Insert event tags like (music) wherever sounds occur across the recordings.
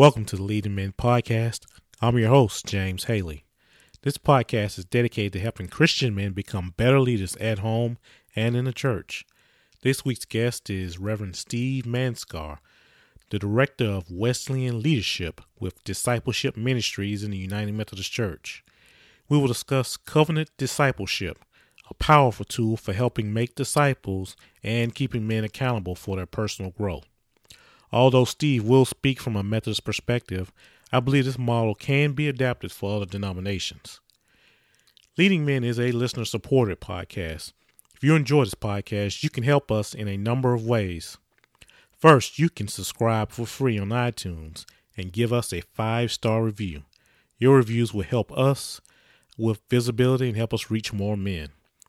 Welcome to the Leading Men Podcast. I'm your host, James Haley. This podcast is dedicated to helping Christian men become better leaders at home and in the church. This week's guest is Reverend Steve Manskar, the Director of Wesleyan Leadership with Discipleship Ministries in the United Methodist Church. We will discuss covenant discipleship, a powerful tool for helping make disciples and keeping men accountable for their personal growth. Although Steve will speak from a Methodist perspective, I believe this model can be adapted for other denominations. Leading Men is a listener supported podcast. If you enjoy this podcast, you can help us in a number of ways. First, you can subscribe for free on iTunes and give us a five star review. Your reviews will help us with visibility and help us reach more men.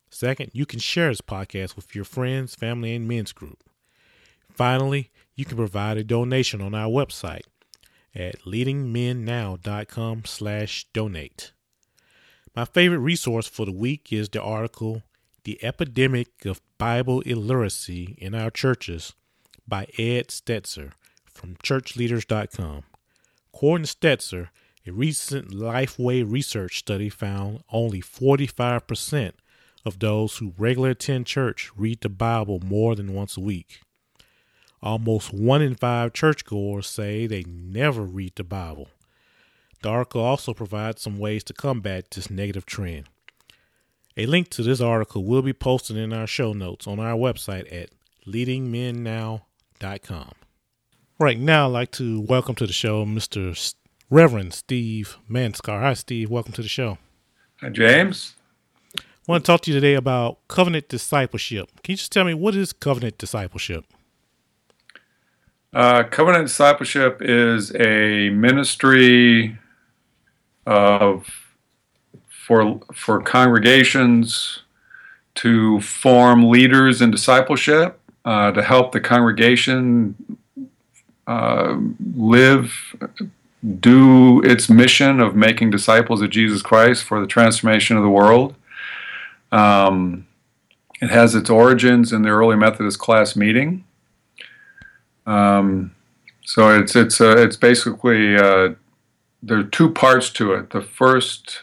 Second, you can share this podcast with your friends, family, and men's group. Finally, you can provide a donation on our website at leadingmennow.com slash donate. My favorite resource for the week is the article The Epidemic of Bible Illiteracy in Our Churches by Ed Stetzer from churchleaders.com. According to Stetzer, a recent Lifeway research study found only 45% of those who regularly attend church read the Bible more than once a week. Almost one in five churchgoers say they never read the Bible. The article also provides some ways to combat this negative trend. A link to this article will be posted in our show notes on our website at leadingmennow.com. Right now, I'd like to welcome to the show Mr. Reverend Steve Manskar. Hi, Steve. Welcome to the show. Hi, James. I want to talk to you today about covenant discipleship. Can you just tell me what is covenant discipleship? Uh, covenant discipleship is a ministry of for for congregations to form leaders in discipleship uh, to help the congregation uh, live do its mission of making disciples of Jesus Christ for the transformation of the world. Um, it has its origins in the early Methodist class meeting. Um, so it's it's uh, it's basically uh, there are two parts to it. The first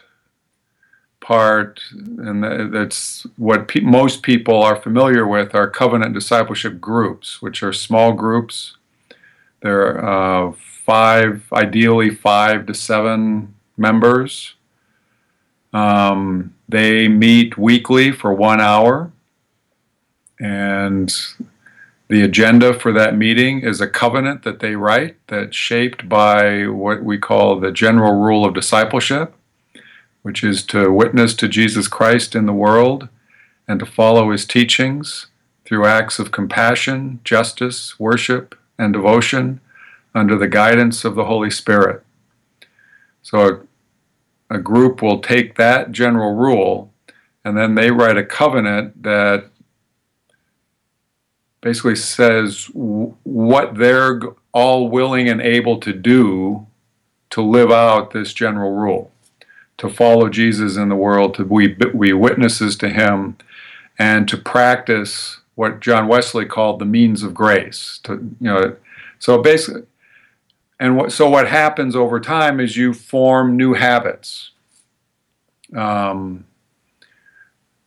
part, and that's what pe- most people are familiar with, are covenant discipleship groups, which are small groups. There are uh, five, ideally five to seven members. Um, they meet weekly for one hour, and the agenda for that meeting is a covenant that they write that's shaped by what we call the general rule of discipleship, which is to witness to Jesus Christ in the world and to follow his teachings through acts of compassion, justice, worship, and devotion under the guidance of the Holy Spirit. So a, a group will take that general rule and then they write a covenant that basically says what they're all willing and able to do to live out this general rule, to follow Jesus in the world, to be, be witnesses to him, and to practice what John Wesley called the means of grace. To you know, so basically, and what, so what happens over time is you form new habits. Um,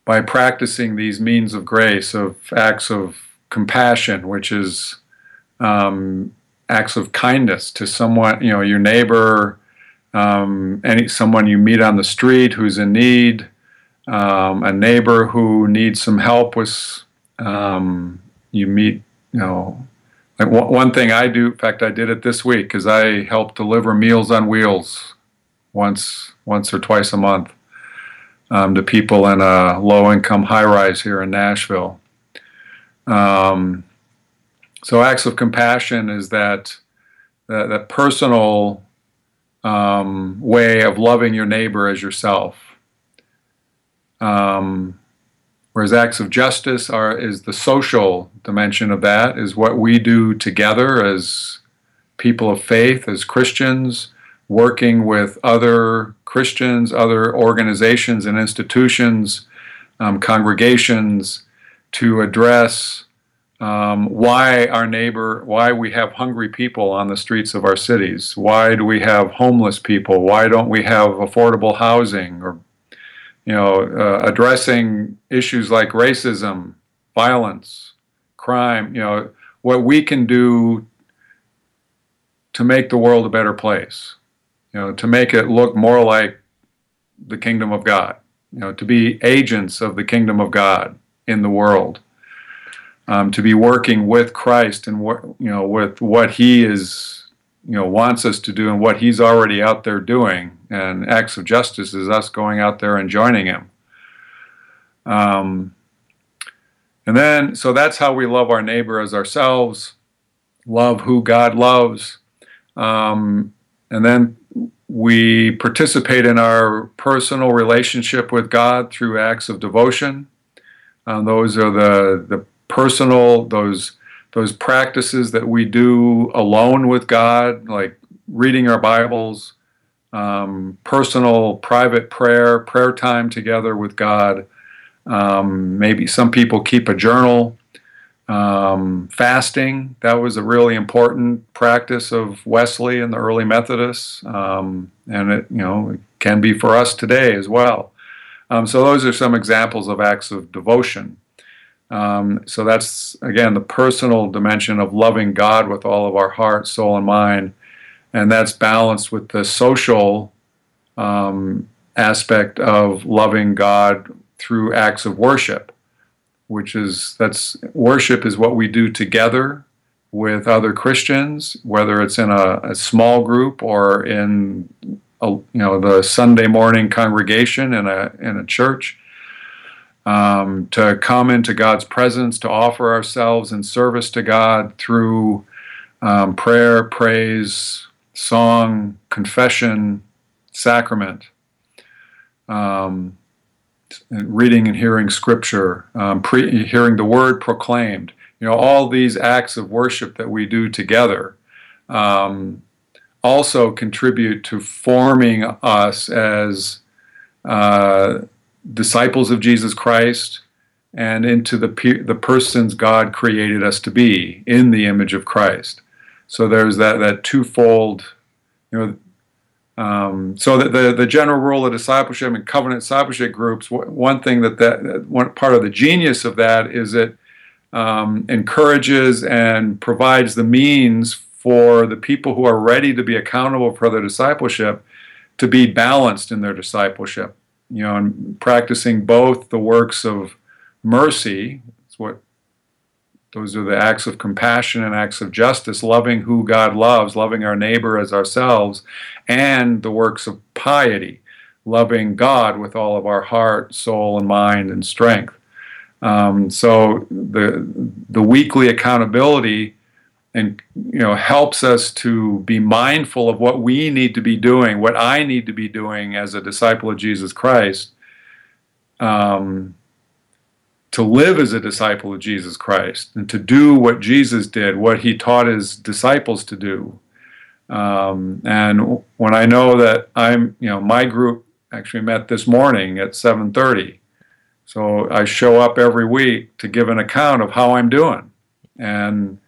by practicing these means of grace, of acts of compassion, which is um, acts of kindness to someone, you know, your neighbor, um, any someone you meet on the street who's in need, um, a neighbor who needs some help with. Um, you meet, you know, like one, thing I do. In fact, I did it this week because I help deliver Meals on Wheels once, once or twice a month um, to people in a low-income high-rise here in Nashville. Um, so acts of compassion is that that, that personal um, way of loving your neighbor as yourself. Um, whereas acts of justice are is the social dimension of that is what we do together as people of faith, as Christians, working with other Christians, other organizations and institutions, um, congregations to address um, why our neighbor, why we have hungry people on the streets of our cities. Why do we have homeless people? Why don't we have affordable housing? Or, you know, uh, addressing issues like racism, violence, crime. You know, what we can do to make the world a better place. You know, to make it look more like the kingdom of God. You know, to be agents of the kingdom of God in the world um, to be working with Christ and what you know with what He is you know wants us to do and what He's already out there doing. And acts of justice is us going out there and joining Him. Um, and then, so that's how we love our neighbor as ourselves, love who God loves. Um, and then we participate in our personal relationship with God through acts of devotion. Um, those are the, the personal, those those practices that we do alone with God, like reading our Bibles, um, personal, private prayer, prayer time together with God. Um, maybe some people keep a journal. Um, fasting, that was a really important practice of Wesley and the early Methodists, um, and it you know it can be for us today as well. Um, so those are some examples of acts of devotion. Um, so that's again the personal dimension of loving God with all of our heart, soul, and mind, and that's balanced with the social um, aspect of loving God through acts of worship, which is that's worship is what we do together with other Christians, whether it's in a, a small group or in a, you know the Sunday morning congregation in a in a church um, to come into God's presence, to offer ourselves in service to God through um, prayer, praise, song, confession, sacrament, um, reading and hearing scripture, um, pre- hearing the word proclaimed. You know, all these acts of worship that we do together um, also contribute to forming us as uh, disciples of Jesus Christ and into the the persons God created us to be in the image of Christ. So there's that that twofold, you know. Um, so that the the general rule of discipleship and covenant discipleship groups. One thing that that one part of the genius of that is it um, encourages and provides the means for the people who are ready to be accountable for their discipleship to be balanced in their discipleship you know, and practicing both the works of mercy, it's what those are the acts of compassion and acts of justice, loving who God loves, loving our neighbor as ourselves, and the works of piety, loving God with all of our heart, soul, and mind and strength. Um, so the the weekly accountability and you know helps us to be mindful of what we need to be doing, what I need to be doing as a disciple of Jesus Christ, um, to live as a disciple of Jesus Christ and to do what Jesus did, what He taught His disciples to do. Um, and when I know that I'm, you know, my group actually met this morning at 7:30, so I show up every week to give an account of how I'm doing, and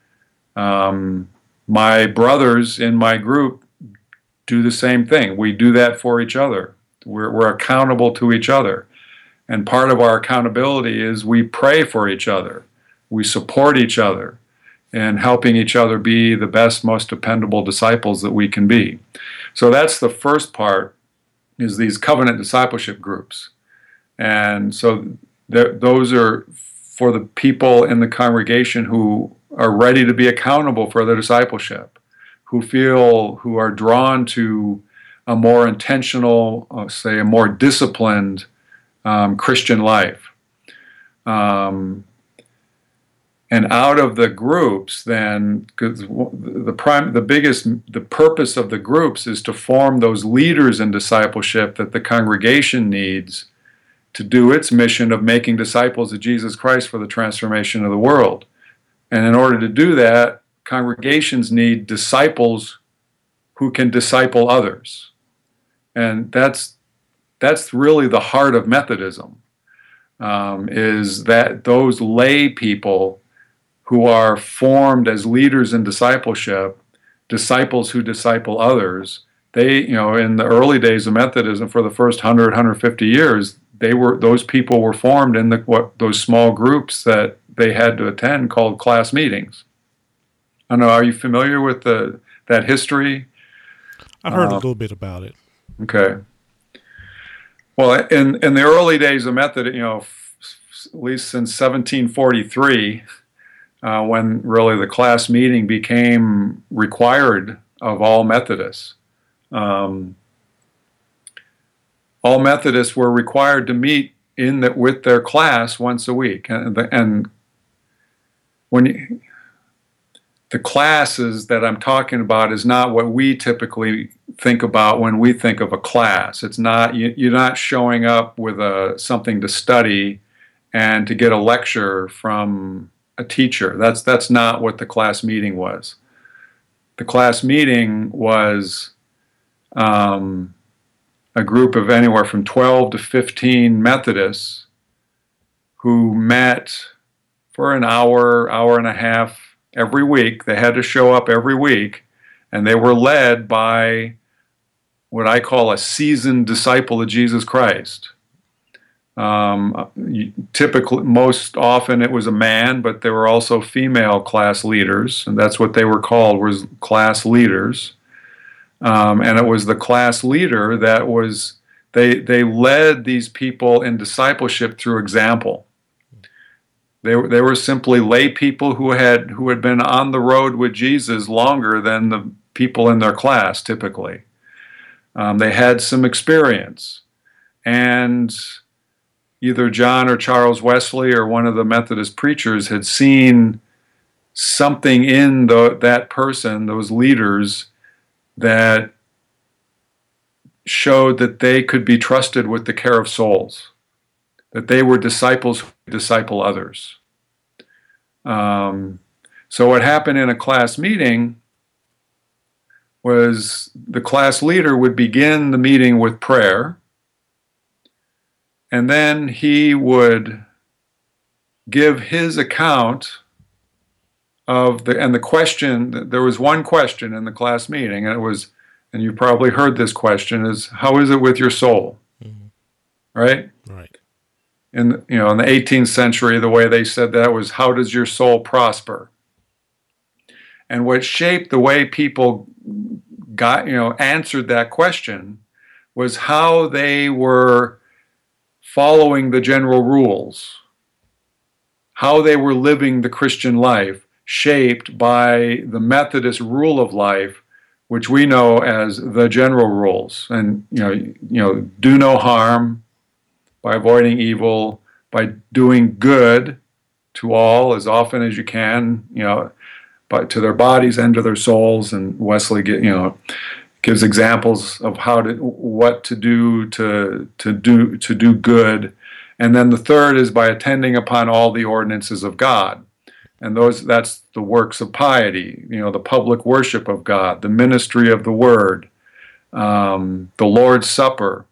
um, my brothers in my group do the same thing. We do that for each other. We're, we're accountable to each other. And part of our accountability is we pray for each other, we support each other, and helping each other be the best, most dependable disciples that we can be. So that's the first part is these covenant discipleship groups. And so th- those are for the people in the congregation who are ready to be accountable for their discipleship, who feel, who are drawn to a more intentional, uh, say, a more disciplined um, Christian life. Um, and out of the groups, then, because the prime, the biggest, the purpose of the groups is to form those leaders in discipleship that the congregation needs to do its mission of making disciples of Jesus Christ for the transformation of the world. And in order to do that, congregations need disciples who can disciple others. And that's that's really the heart of Methodism. Um, is that those lay people who are formed as leaders in discipleship, disciples who disciple others. They, you know, in the early days of Methodism, for the first 100, 150 years, they were those people were formed in the what those small groups that they had to attend called class meetings. I don't know. Are you familiar with the that history? I've heard uh, a little bit about it. Okay. Well, in in the early days of Method, you know, f- at least since 1743, uh, when really the class meeting became required of all Methodists. Um, all Methodists were required to meet in the, with their class once a week, and, and when you, the classes that I'm talking about is not what we typically think about when we think of a class. It's not you, are not showing up with a something to study and to get a lecture from a teacher. That's that's not what the class meeting was. The class meeting was um, a group of anywhere from 12 to 15 Methodists who met for an hour, hour and a half every week. They had to show up every week, and they were led by what I call a seasoned disciple of Jesus Christ. Um, typically, most often it was a man, but there were also female class leaders, and that's what they were called was class leaders. Um, and it was the class leader that was they they led these people in discipleship through example. They were, they were simply lay people who had who had been on the road with Jesus longer than the people in their class typically. Um, they had some experience, and either John or Charles Wesley or one of the Methodist preachers had seen something in the, that person, those leaders, that showed that they could be trusted with the care of souls, that they were disciples who disciple others. Um, so, what happened in a class meeting was the class leader would begin the meeting with prayer and then he would give his account of the and the question there was one question in the class meeting and it was and you probably heard this question is how is it with your soul mm-hmm. right right in you know in the 18th century the way they said that was how does your soul prosper and what shaped the way people got you know answered that question was how they were following the general rules, how they were living the Christian life, shaped by the Methodist rule of life, which we know as the general rules. And you know, you know, do no harm by avoiding evil, by doing good to all as often as you can, you know, but to their bodies and to their souls. And Wesley, get you know, gives examples of how to what to do to to do to do good and then the third is by attending upon all the ordinances of God and those that's the works of piety you know the public worship of God the ministry of the word um, the Lord's supper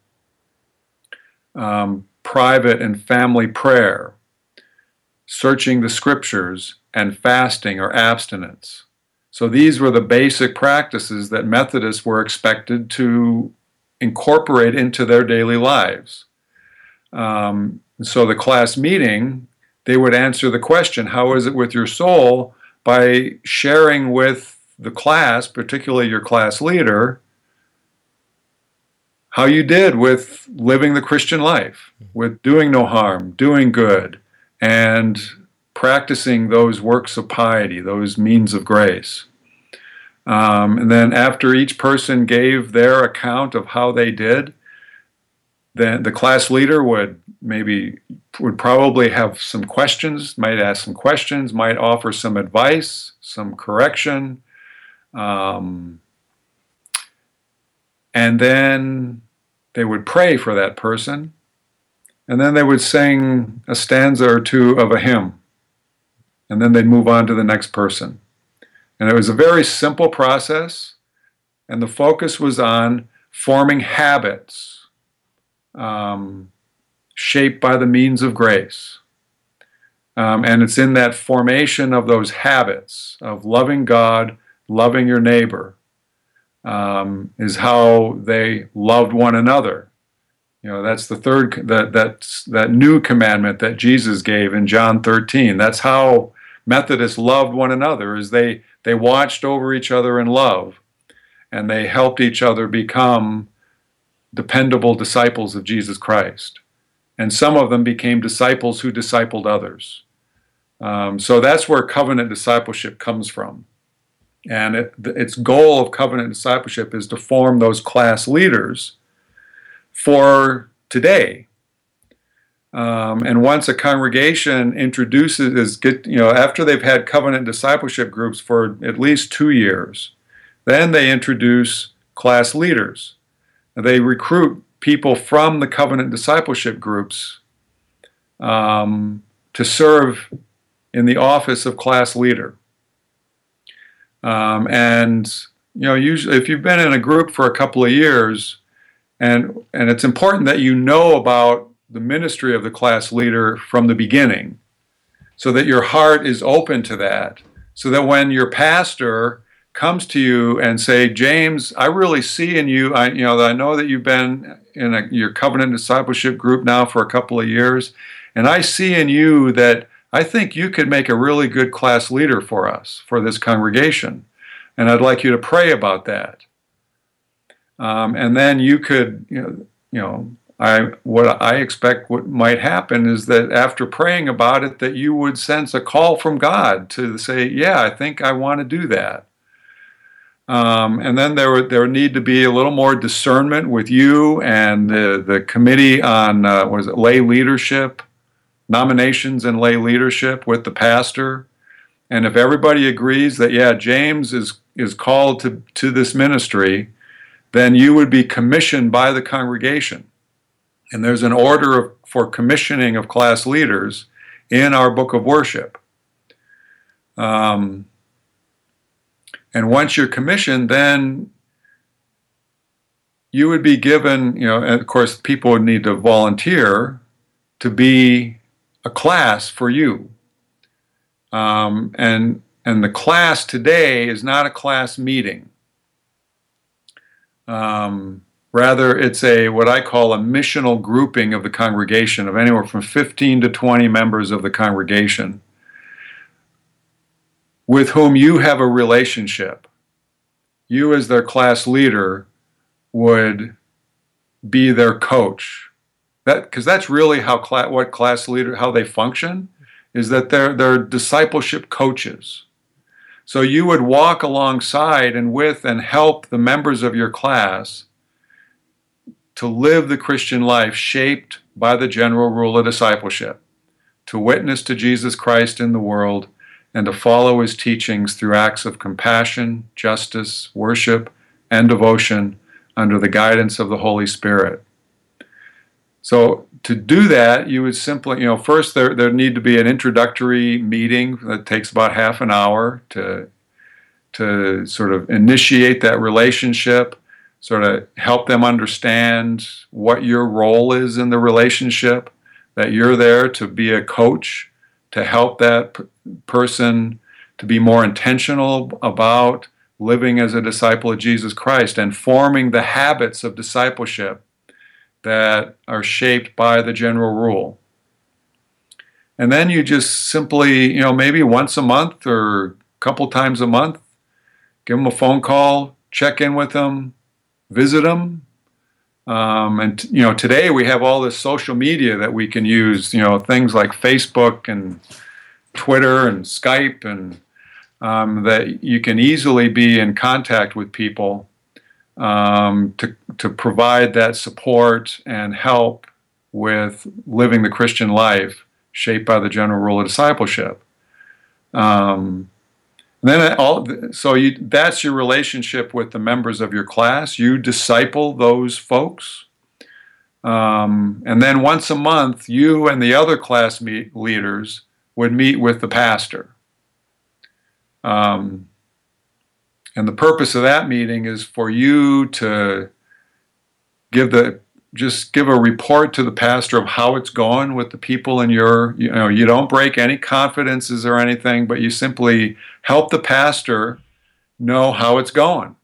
um, private and family prayer searching the scriptures and fasting or abstinence so these were the basic practices that Methodists were expected to incorporate into their daily lives. Um, so the class meeting, they would answer the question, How is it with your soul? by sharing with the class, particularly your class leader, how you did with living the Christian life, with doing no harm, doing good, and practicing those works of piety, those means of grace. Um, and then after each person gave their account of how they did, then the class leader would maybe would probably have some questions, might ask some questions, might offer some advice, some correction, um, and then they would pray for that person, and then they would sing a stanza or two of a hymn and then they'd move on to the next person. And it was a very simple process, and the focus was on forming habits um, shaped by the means of grace. Um, and it's in that formation of those habits of loving God, loving your neighbor, um, is how they loved one another. You know, that's the third that that's that new commandment that Jesus gave in John 13. That's how Methodists loved one another, is they they watched over each other in love, and they helped each other become dependable disciples of Jesus Christ. And some of them became disciples who discipled others. Um, so that's where covenant discipleship comes from. And it, its goal of covenant discipleship is to form those class leaders for today. Um, and once a congregation introduces, is get, you know, after they've had covenant discipleship groups for at least two years, then they introduce class leaders. They recruit people from the covenant discipleship groups um, to serve in the office of class leader. Um, and you know, usually if you've been in a group for a couple of years, and and it's important that you know about the ministry of the class leader from the beginning, so that your heart is open to that, so that when your pastor comes to you and say, James, I really see in you, I you know, that I know that you've been in a, your covenant discipleship group now for a couple of years, and I see in you that I think you could make a really good class leader for us, for this congregation. And I'd like you to pray about that. Um, and then you could, you know, you know, I what I expect what might happen is that after praying about it, that you would sense a call from God to say, "Yeah, I think I want to do that." Um, and then there would there need to be a little more discernment with you and the the committee on uh, what is it lay leadership nominations and lay leadership with the pastor. And if everybody agrees that, yeah, James is, is called to, to this ministry, then you would be commissioned by the congregation. And there's an order of, for commissioning of class leaders in our book of worship. Um, and once you're commissioned, then you would be given, you know, and of course, people would need to volunteer to be a class for you. Um, and and the class today is not a class meeting. Um, rather, it's a what I call a missional grouping of the congregation of anywhere from 15 to 20 members of the congregation with whom you have a relationship. You, as their class leader, would be their coach that because that's really how class, what class leader how they function is that they're they're discipleship coaches. So you would walk alongside and with and help the members of your class to live the Christian life shaped by the general rule of discipleship, to witness to Jesus Christ in the world, and to follow his teachings through acts of compassion, justice, worship, and devotion under the guidance of the Holy Spirit. So to do that, you would simply, you know, first there there need to be an introductory meeting that takes about half an hour to to sort of initiate that relationship, sort of help them understand what your role is in the relationship, that you're there to be a coach to help that p- person to be more intentional about living as a disciple of Jesus Christ and forming the habits of discipleship that are shaped by the general rule. And then you just simply, you know, maybe once a month or a couple times a month, give them a phone call, check in with them, visit them. Um, and you know, today we have all this social media that we can use. You know, things like Facebook and Twitter and Skype, and um, that you can easily be in contact with people um, to, to provide that support and help with living the Christian life shaped by the general rule of discipleship. Um, then all, so you, that's your relationship with the members of your class. You disciple those folks. Um, and then once a month, you and the other class meet, leaders would meet with the pastor. Um, and the purpose of that meeting is for you to give the just give a report to the pastor of how it's going with the people in your you know you don't break any confidences or anything but you simply help the pastor know how it's going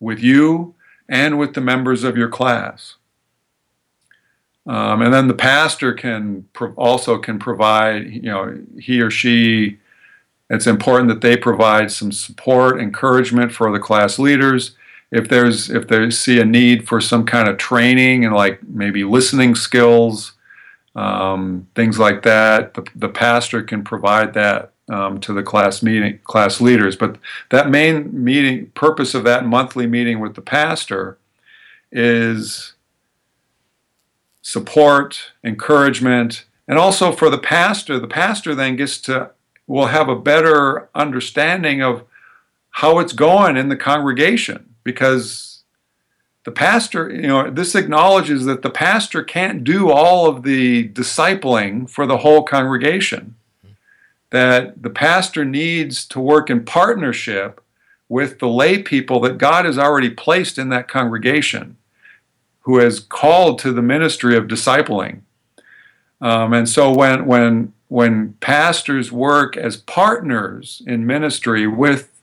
with you and with the members of your class. Um, and then the pastor can pro- also can provide you know he or she it's important that they provide some support encouragement for the class leaders if there's if they see a need for some kind of training and like maybe listening skills, um, things like that, the, the pastor can provide that um, to the class meeting class leaders. But that main meeting purpose of that monthly meeting with the pastor is support, encouragement, and also for the pastor. The pastor then gets to will have a better understanding of how it's going in the congregation because the pastor, you know, this acknowledges that the pastor can't do all of the discipling for the whole congregation. That the pastor needs to work in partnership with the lay people that God has already placed in that congregation, who has called to the ministry of discipling. Um, and so when when when pastors work as partners in ministry with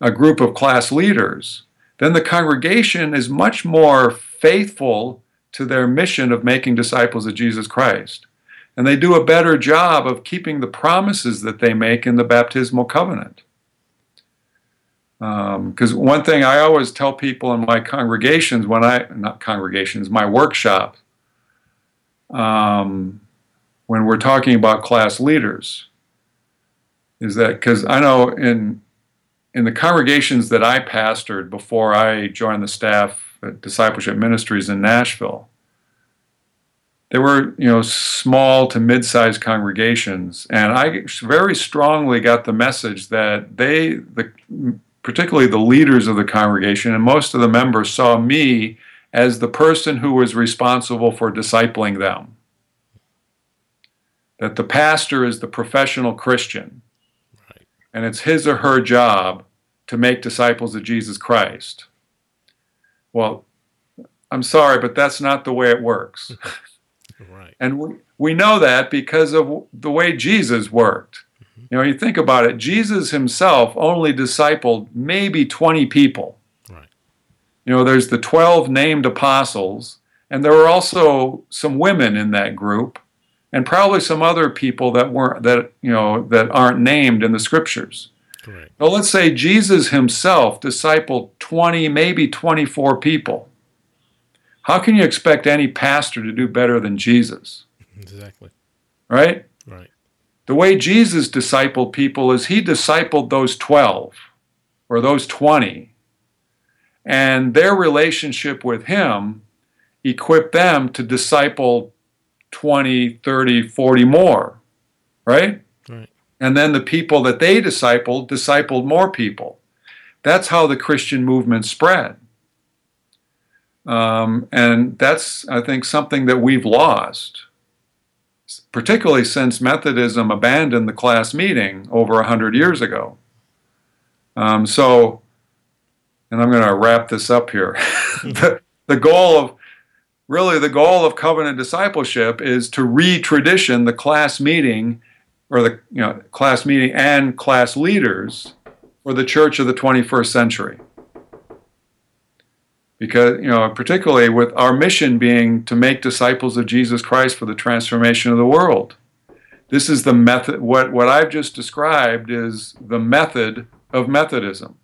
a group of class leaders, then the congregation is much more faithful to their mission of making disciples of Jesus Christ. And they do a better job of keeping the promises that they make in the baptismal covenant. Because um, one thing I always tell people in my congregations, when I, not congregations, my workshop, um, when we're talking about class leaders, is that because I know in in the congregations that I pastored before I joined the staff at Discipleship Ministries in Nashville, there were you know small to mid-sized congregations, and I very strongly got the message that they, the, particularly the leaders of the congregation and most of the members, saw me as the person who was responsible for discipling them. That the pastor is the professional Christian and it's his or her job to make disciples of Jesus Christ. Well, I'm sorry, but that's not the way it works. (laughs) right. And we, we know that because of the way Jesus worked. Mm-hmm. You know, you think about it, Jesus himself only discipled maybe 20 people. Right. You know, there's the 12 named apostles, and there were also some women in that group and probably some other people that weren't that you know that aren't named in the scriptures. Correct. Well, let's say Jesus himself discipled 20, maybe 24 people. How can you expect any pastor to do better than Jesus? Exactly. Right? Right. The way Jesus discipled people is he discipled those 12 or those 20, and their relationship with him equipped them to disciple 20, 30, 40 more, right? Right. And then the people that they discipled discipled more people. That's how the Christian movement spread. Um, and that's, I think, something that we've lost, particularly since Methodism abandoned the class meeting over 100 years ago. Um, so, and I'm going to wrap this up here. (laughs) the, the goal of really the goal of covenant discipleship is to re-tradition the class meeting or the you know class meeting and class leaders for the church of the 21st century. Because you know particularly with our mission being to make disciples of Jesus Christ for the transformation of the world. This is the method what what I've just described is the method of methodism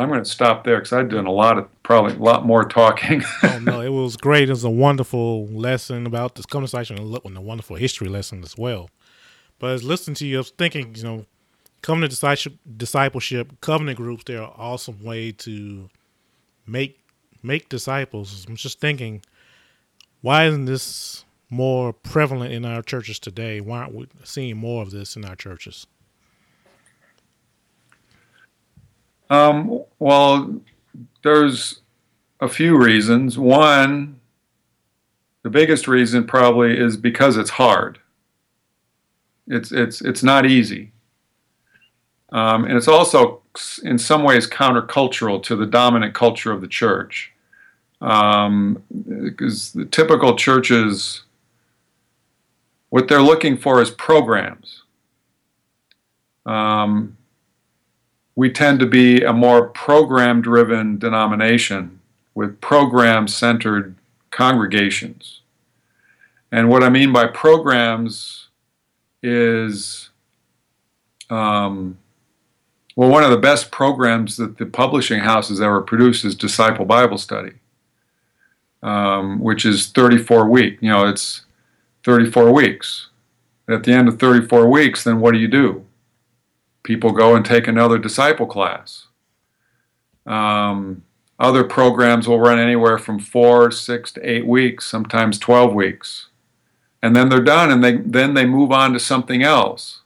I'm going to stop there because I've done a lot of probably a lot more talking. (laughs) oh no, it was great. It was a wonderful lesson about this conversation and a wonderful history lesson as well. But as listening to you, I was thinking, you know, covenant discipleship, covenant groups, they're an awesome way to make make disciples. I'm just thinking, why isn't this more prevalent in our churches today? Why aren't we seeing more of this in our churches? Um, well, there's a few reasons. One, the biggest reason probably is because it's hard. It's it's it's not easy, um, and it's also in some ways countercultural to the dominant culture of the church. Um, because the typical churches, what they're looking for is programs. Um, we tend to be a more program driven denomination with program centered congregations. And what I mean by programs is, um, well, one of the best programs that the publishing house has ever produced is Disciple Bible Study, um, which is 34 week. You know, it's 34 weeks. At the end of 34 weeks, then what do you do? People go and take another disciple class. Um, other programs will run anywhere from four, six to eight weeks, sometimes 12 weeks. And then they're done and they, then they move on to something else.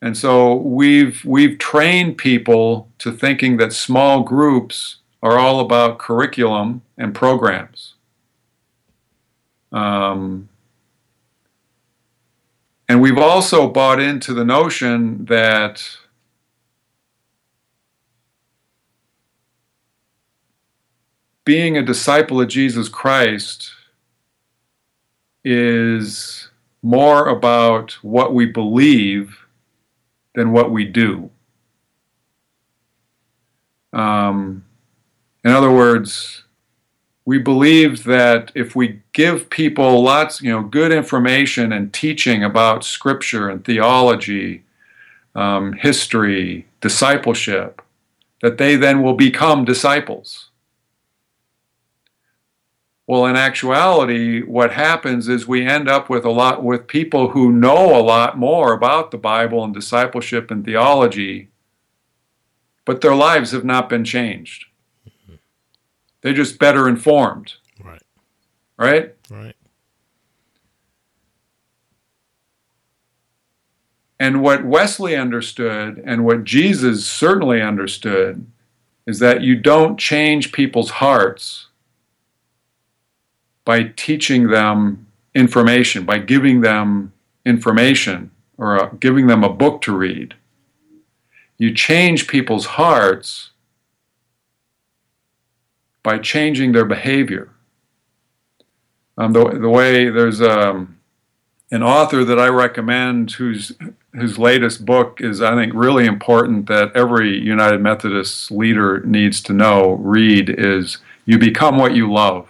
And so we've, we've trained people to thinking that small groups are all about curriculum and programs. Um, and we've also bought into the notion that being a disciple of Jesus Christ is more about what we believe than what we do. Um, in other words, we believe that if we give people lots, you know, good information and teaching about Scripture and theology, um, history, discipleship, that they then will become disciples. Well, in actuality, what happens is we end up with a lot with people who know a lot more about the Bible and discipleship and theology, but their lives have not been changed. They're just better informed. Right. Right? Right. And what Wesley understood and what Jesus certainly understood is that you don't change people's hearts by teaching them information, by giving them information or uh, giving them a book to read. You change people's hearts by changing their behavior. Um, the, the way there's um, an author that I recommend whose whose latest book is I think really important that every United Methodist leader needs to know read is you become what you love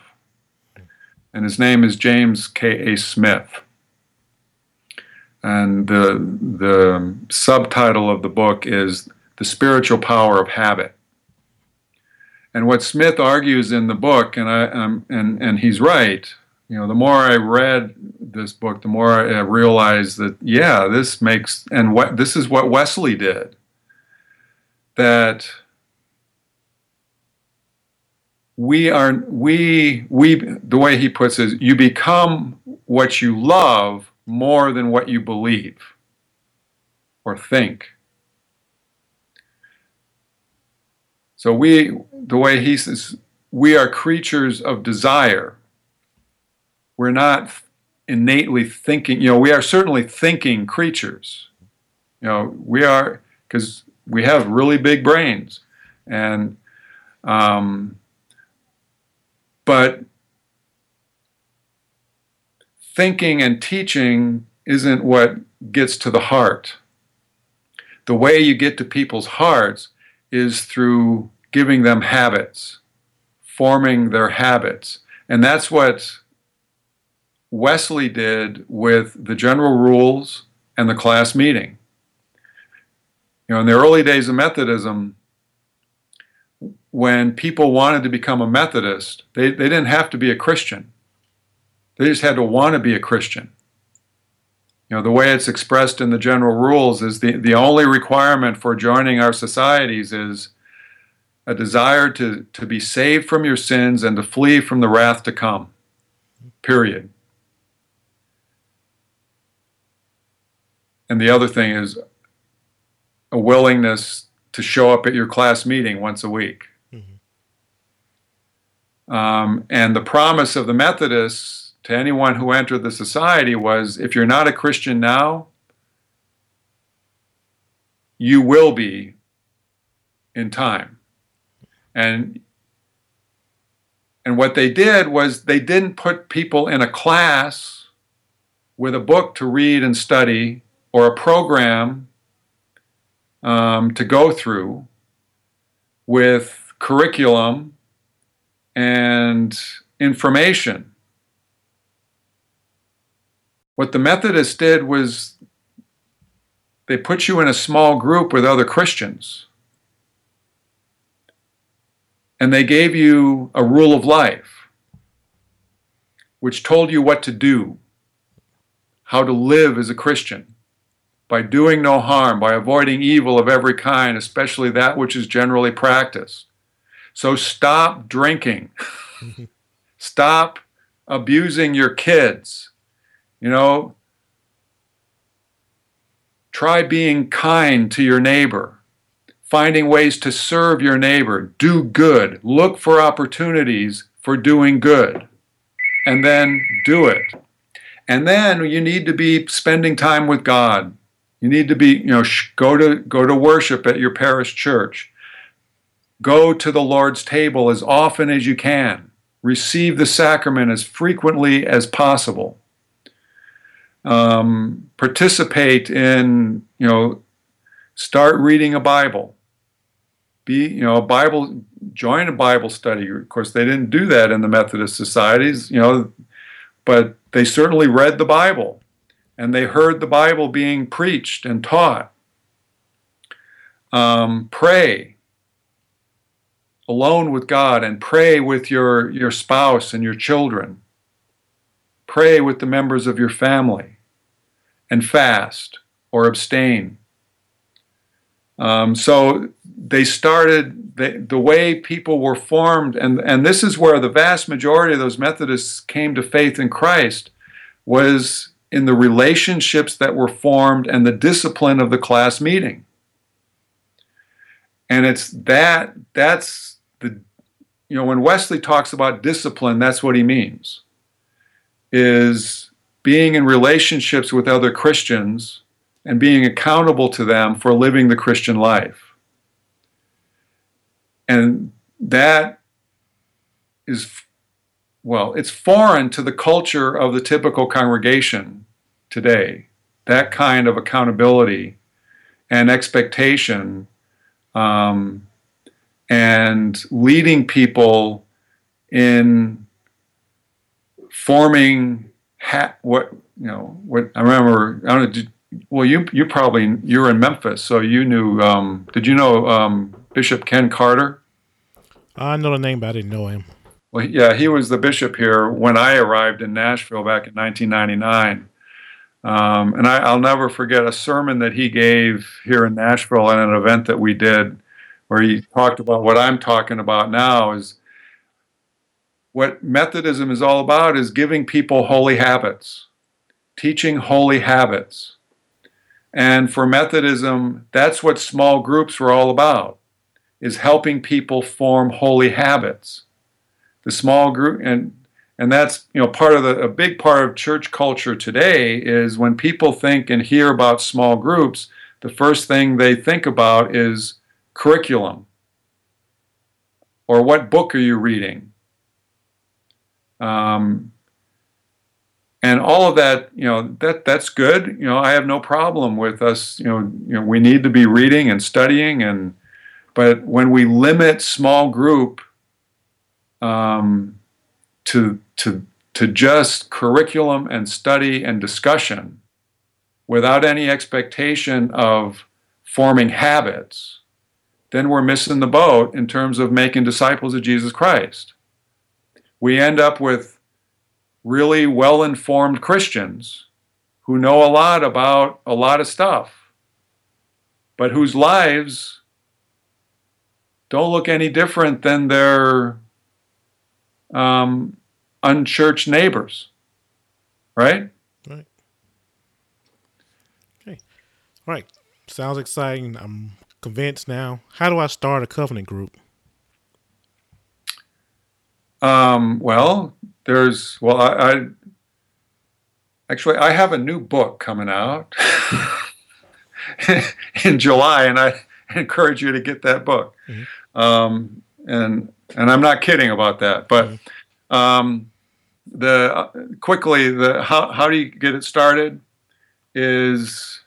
and his name is James K. A. Smith. And the, the subtitle of the book is The Spiritual Power of Habit. And what Smith argues in the book, and, I, and, and he's right, you know, the more I read this book, the more I realized that, yeah, this makes, and what, this is what Wesley did. That we are we we the way he puts it you become what you love more than what you believe or think so we the way he says we are creatures of desire. We're not innately thinking you know we are certainly thinking creatures. You know we are because we have really big brains. And um, but thinking and teaching isn't what gets to the heart. The way you get to people's hearts is through giving them habits, forming their habits. And that's what Wesley did with the general rules and the class meeting. You know, in the early days of Methodism, when people wanted to become a Methodist, they, they didn't have to be a Christian. They just had to want to be a Christian. You know, the way it's expressed in the general rules is the, the only requirement for joining our societies is a desire to, to be saved from your sins and to flee from the wrath to come. Period. And the other thing is a willingness to show up at your class meeting once a week. Um, and the promise of the Methodists to anyone who entered the society was if you're not a Christian now, you will be in time. And And what they did was they didn't put people in a class with a book to read and study or a program um, to go through with curriculum and information. What the Methodists did was they put you in a small group with other Christians. And they gave you a rule of life, which told you what to do, how to live as a Christian, by doing no harm, by avoiding evil of every kind, especially that which is generally practiced. So stop drinking. (laughs) stop abusing your kids. You know, try being kind to your neighbor, finding ways to serve your neighbor, do good, look for opportunities for doing good, and then do it. And then you need to be spending time with God. You need to be, you know, go to go to worship at your parish church. Go to the Lord's table as often as you can. Receive the sacrament as frequently as possible. Um, participate in, you know, start reading a Bible. Be, you know, a Bible, join a Bible study. Of course, they didn't do that in the Methodist societies, you know, but they certainly read the Bible and they heard the Bible being preached and taught. Um, pray alone with God and pray with your, your spouse and your children. Pray with the members of your family and fast or abstain. Um, so they started the, way people were formed, and, and this is where the vast majority of those Methodists came to faith in Christ, was in the relationships that were formed and the discipline of the class meeting. And it's that, that's the, you know, when Wesley talks about discipline, that's what he means, is being in relationships with other Christians and being accountable to them for living the Christian life. And that is well, it's foreign to the culture of the typical congregation today. That kind of accountability and expectation um, and leading people in forming ha- what you know what I remember I don't know did, well you you probably you were in Memphis so you knew um, did you know um, Bishop Ken Carter I know the name but I didn't know him well, yeah, he was the bishop here when I arrived in Nashville back in 1999. Um, and I, will never forget a sermon that he gave here in Nashville at an event that we did, where he talked about what I'm talking about now is what Methodism is all about is giving people holy habits, teaching holy habits. And for Methodism, that's what small groups were all about, is helping people form holy habits. The small group and and that's you know part of the a big part of church culture today is when people think and hear about small groups the first thing they think about is curriculum. Or what book are you reading? Um, and all of that you know that that's good. You know i have no problem with us you know you know we need to be reading and studying and but when we limit small group um, to, to, to just curriculum and study and discussion without any expectation of forming habits, then we're missing the boat in terms of making disciples of Jesus Christ. We end up with really well informed Christians who know a lot about a lot of stuff, but whose lives don't look any different than their um, unchurched neighbors. Right? Right. Okay. All right. Sounds exciting. I'm convinced now. How do I start a covenant group? Um, well, there's well, I, I actually I have a new book coming out (laughs) in July, and I (laughs) encourage you to get that book. Mm-hmm. Um, and and I'm not kidding about that. But um, the uh, quickly the how how do you get it started is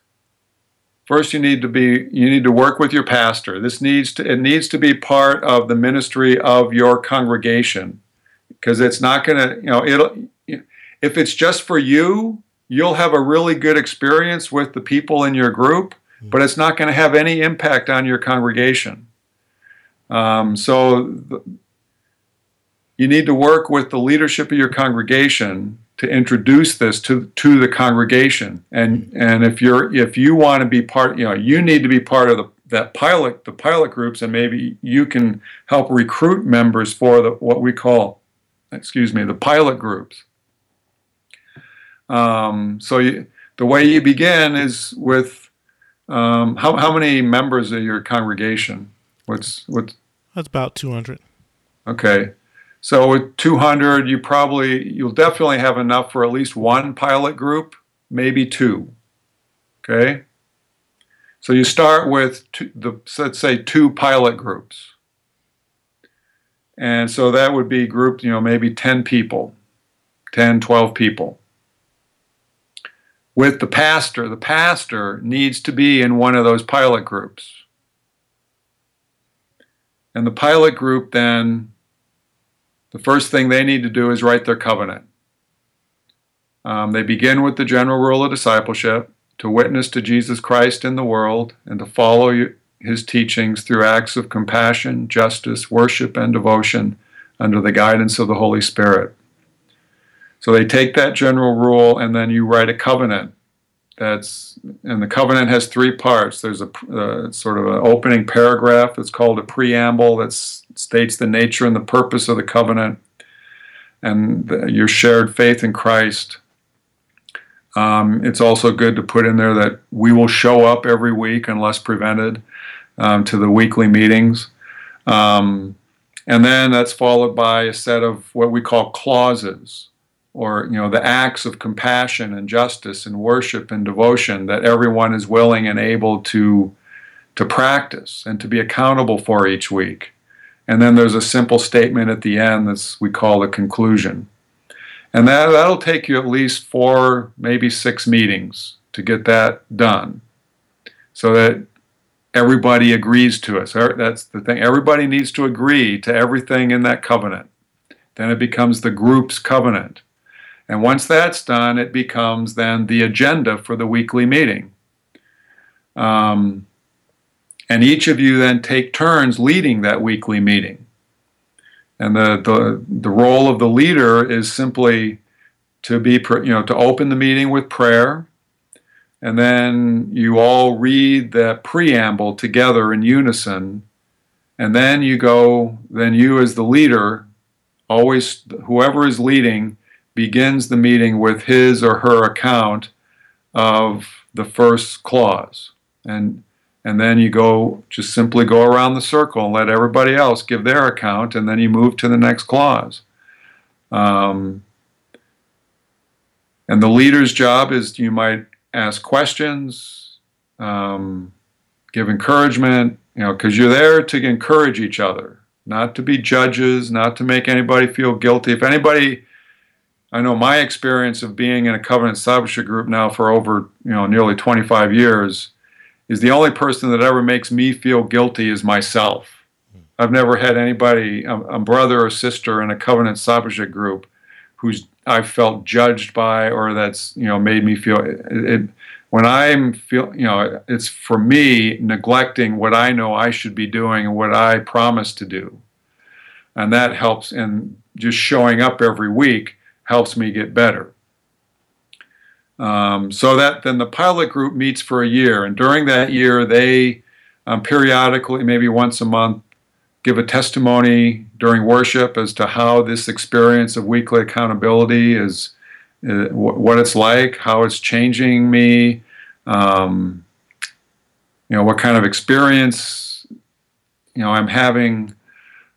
first you need to be you need to work with your pastor. This needs to it needs to be part of the ministry of your congregation because it's not going to you know it'll if it's just for you you'll have a really good experience with the people in your group but it's not going to have any impact on your congregation um, so the, you need to work with the leadership of your congregation to introduce this to, to the congregation. And and if you're if you want to be part you know you need to be part of the that pilot the pilot groups and maybe you can help recruit members for the what we call excuse me the pilot groups. Um, so you, the way you begin is with um, how, how many members of your congregation what's what's That's about 200. Okay. So with 200, you probably, you'll definitely have enough for at least one pilot group, maybe two. Okay. So you start with two, the, let's say two pilot groups. And so that would be grouped, you know, maybe 10 people, 10, 12 people. With the pastor, the pastor needs to be in one of those pilot groups. And the pilot group then the first thing they need to do is write their covenant. Um, they begin with the general rule of discipleship to witness to Jesus Christ in the world and to follow his teachings through acts of compassion, justice, worship, and devotion under the guidance of the Holy Spirit. So they take that general rule and then you write a covenant. That's and the covenant has three parts. There's a uh, sort of an opening paragraph that's called a preamble that states the nature and the purpose of the covenant and the, your shared faith in Christ. Um, it's also good to put in there that we will show up every week unless prevented um, to the weekly meetings. Um, and then that's followed by a set of what we call clauses or you know the acts of compassion and justice and worship and devotion that everyone is willing and able to to practice and to be accountable for each week. And then there's a simple statement at the end that's we call the conclusion. And that that'll take you at least four maybe six meetings to get that done. So that everybody agrees to it so er, that's the thing. Everybody needs to agree to everything in that covenant. Then it becomes the group's covenant and once that's done, it becomes then the agenda for the weekly meeting. Um, and each of you then take turns leading that weekly meeting. And the, the, the role of the leader is simply to be, you know, to open the meeting with prayer. And then you all read the preamble together in unison. And then you go, then you as the leader, always, whoever is leading, begins the meeting with his or her account of the first clause. And and then you go just simply go around the circle and let everybody else give their account, and then you move to the next clause. Um, and the leader's job is you might ask questions, um, give encouragement, you know, because you're there to encourage each other, not to be judges, not to make anybody feel guilty. If anybody I know my experience of being in a covenant discipleship group now for over you know nearly 25 years is the only person that ever makes me feel guilty is myself. Hmm. I've never had anybody, a, a brother or sister in a covenant discipleship group, who's I felt judged by or that's you know made me feel it, it when I'm feel you know it's for me neglecting what I know I should be doing and what I promise to do, and that helps in just showing up every week helps me get better. Um, so that then the pilot group meets for a year, and during that year, they um, periodically, maybe once a month, give a testimony during worship as to how this experience of weekly accountability is, uh, what it's like, how it's changing me, um, you know, what kind of experience, you know, I'm having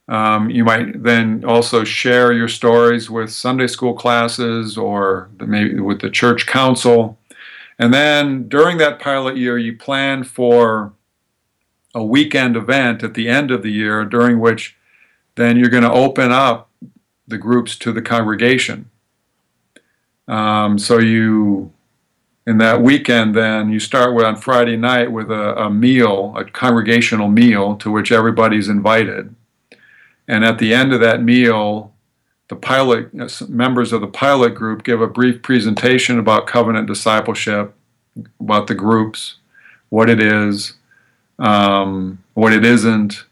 um, you might then also share your stories with Sunday school classes or maybe with the church council. And then during that pilot year, you plan for a weekend event at the end of the year during which then you're going to open up the groups to the congregation. Um, so you, in that weekend, then you start with on Friday night with a, a meal, a congregational meal to which everybody's invited. And at the end of that meal, the pilot members of the pilot group give a brief presentation about covenant discipleship, about the groups, what it is, um, what it isn't,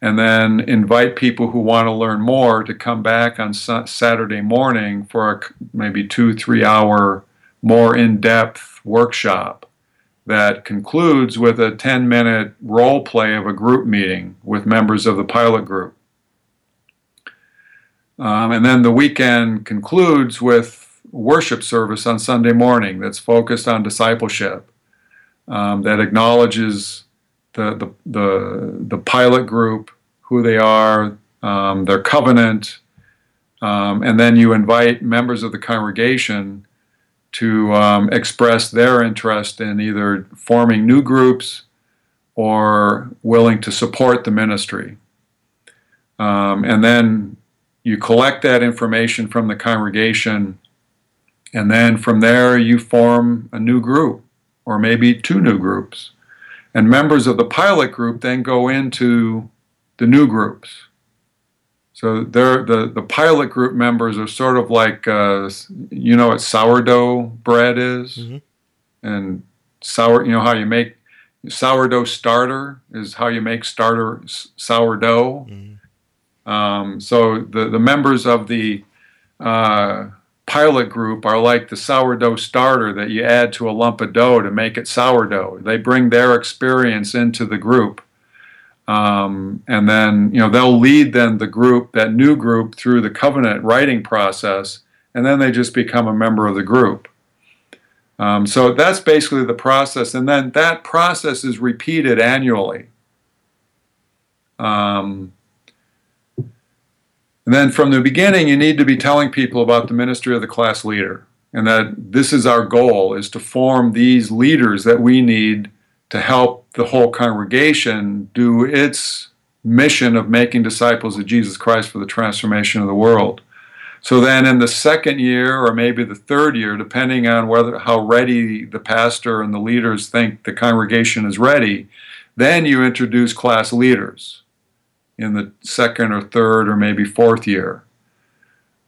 and then invite people who want to learn more to come back on Saturday morning for a maybe two, three hour, more in depth workshop that concludes with a 10 minute role play of a group meeting with members of the pilot group. Um, and then the weekend concludes with worship service on Sunday morning that's focused on discipleship, um, that acknowledges the, the, the, the pilot group, who they are, um, their covenant, um, and then you invite members of the congregation to um, express their interest in either forming new groups or willing to support the ministry. Um, and then you collect that information from the congregation, and then from there you form a new group, or maybe two new groups. And members of the pilot group then go into the new groups. So they're, the, the pilot group members are sort of like, uh, you know what sourdough bread is? Mm-hmm. And sour, you know how you make sourdough starter is how you make starter sourdough. Mm-hmm. Um, so the, the members of the uh, pilot group are like the sourdough starter that you add to a lump of dough to make it sourdough. They bring their experience into the group. Um, and then, you know, they'll lead then the group, that new group, through the covenant writing process, and then they just become a member of the group. Um, so that's basically the process, and then that process is repeated annually. Um, and then from the beginning, you need to be telling people about the ministry of the class leader, and that this is our goal: is to form these leaders that we need to help the whole congregation do its mission of making disciples of Jesus Christ for the transformation of the world. So then in the second year or maybe the third year depending on whether how ready the pastor and the leaders think the congregation is ready, then you introduce class leaders in the second or third or maybe fourth year.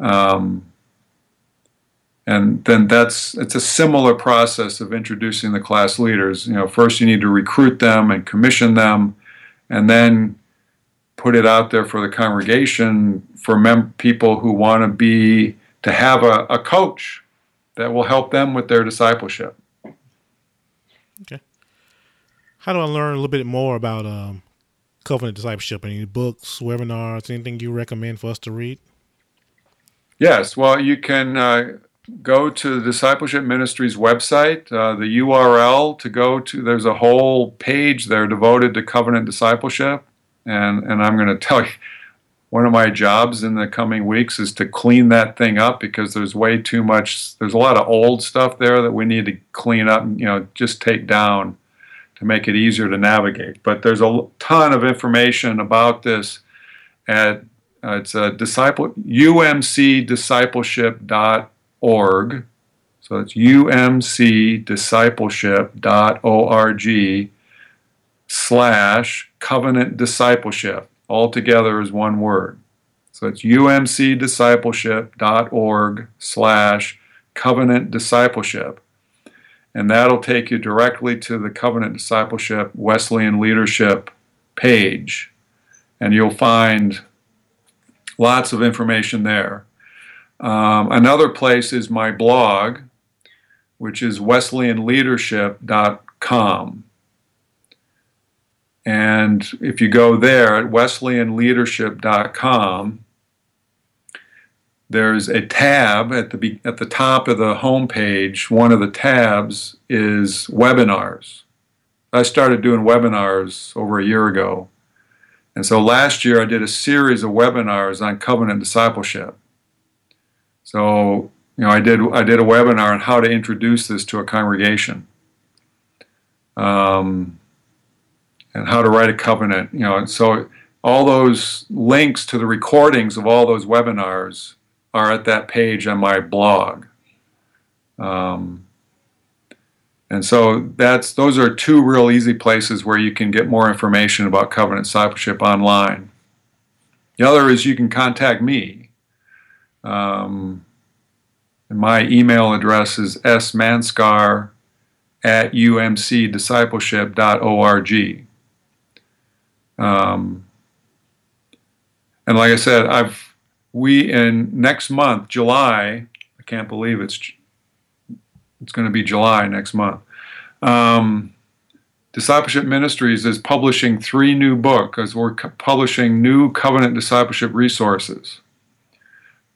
Um, and then that's it's a similar process of introducing the class leaders. You know, first you need to recruit them and commission them, and then put it out there for the congregation for mem- people who want to be to have a, a coach that will help them with their discipleship. Okay. How do I learn a little bit more about um, covenant discipleship? Any books, webinars, anything you recommend for us to read? Yes. Well, you can. Uh, go to the Discipleship Ministries website. Uh, the URL to go to, there's a whole page there devoted to covenant discipleship. And, and I'm going (laughs) to tell you, one of my jobs in the coming weeks is to clean that thing up because there's way too much, there's a lot of old stuff there that we need to clean up and, you know, just take down to make it easier to navigate. But there's a ton of information about this at uh, it's a disciple umcdiscipleship.org org. So it's umcdiscipleship.org slash covenant discipleship. All together is one word. So it's umcdiscipleship.org slash covenant discipleship. And that'll take you directly to the Covenant Discipleship Wesleyan Leadership page. And you'll find lots of information there. Um, another place is my blog, which is wesleyanleadership.com. And if you go there at wesleyanleadership.com, there's a tab at the at the top of the home page. One of the tabs is webinars. I started doing webinars over a year ago. And so last year I did a series of webinars on covenant discipleship. So, you know, I did I did a webinar on how to introduce this to a congregation, um, and how to write a covenant. You know, and so all those links to the recordings of all those webinars are at that page on my blog. Um, and so that's those are two real easy places where you can get more information about covenant discipleship online. The other is you can contact me. Um, my email address is smanskar at umcdiscipleship.org. Um, and like I said, I've we in next month, July. I can't believe it's it's going to be July next month. Um, Discipleship Ministries is publishing three new books as we're co- publishing new covenant discipleship resources.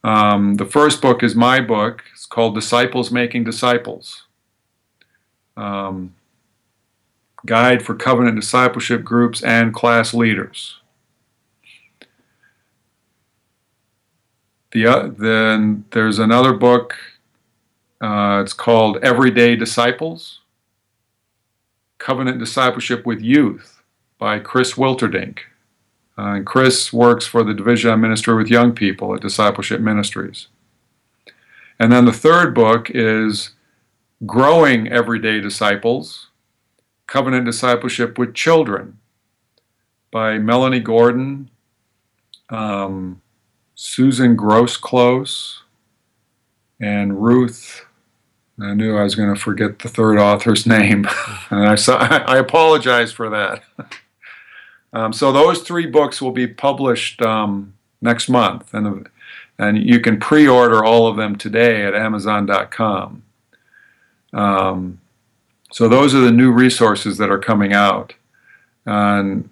Um, the first book is my book. It's called Disciples Making Disciples. Um, Guide for Covenant Discipleship Groups and Class Leaders. The, uh, then there's another book. Uh, it's called Everyday Disciples Covenant Discipleship with Youth by Chris Wilterdink. Uh, and Chris works for the Division on Ministry with Young People at Discipleship Ministries. And then the third book is Growing Everyday Disciples Covenant Discipleship with Children by Melanie Gordon, um, Susan Groseclose, and Ruth. I knew I was going to forget the third author's (laughs) name, and I, saw, I apologize for that. (laughs) Um, so those three books will be published um, next month, and and you can pre-order all of them today at Amazon.com. Um, so those are the new resources that are coming out. And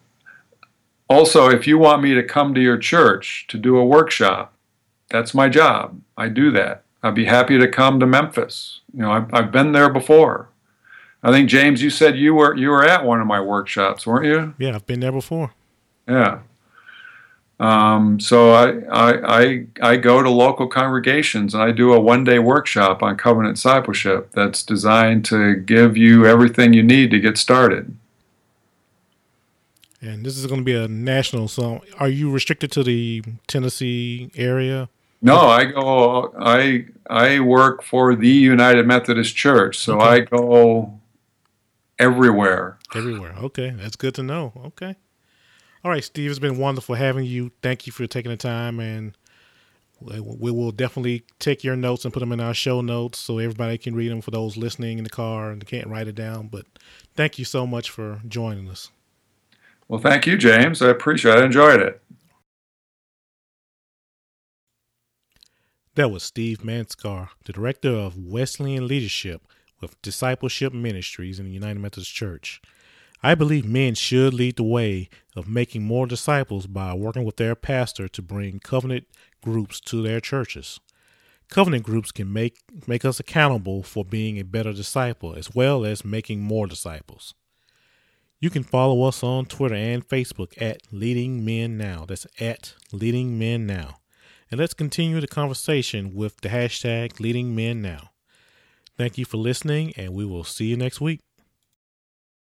also, if you want me to come to your church to do a workshop, that's my job. I do that. I'd be happy to come to Memphis. You know, I've, I've been there before. I think James, you said you were you were at one of my workshops, weren't you? Yeah, I've been there before. Yeah. Um, so I, I I I go to local congregations and I do a one day workshop on covenant discipleship that's designed to give you everything you need to get started. And this is going to be a national. So, are you restricted to the Tennessee area? No, I go. I I work for the United Methodist Church, so Okay. I go everywhere. Everywhere. Okay, that's good to know. Okay. All right, Steve. It's been wonderful having you. Thank you for taking the time, and we we will definitely take your notes and put them in our show notes so everybody can read them for those listening in the car and can't write it down. But thank you so much for joining us. Well, thank you, James. I appreciate it. I enjoyed it. That was Steve Manskar, the director of Wesleyan Leadership with Discipleship Ministries in the United Methodist Church. I believe men should lead the way of making more disciples by working with their pastor to bring covenant groups to their churches. Covenant groups can make make us accountable for being a better disciple as well as making more disciples. You can follow us on Twitter and Facebook at Leading Men Now. That's at Leading Men Now. And let's continue the conversation with the hashtag Leading Men Now. Thank you for listening, and we will see you next week.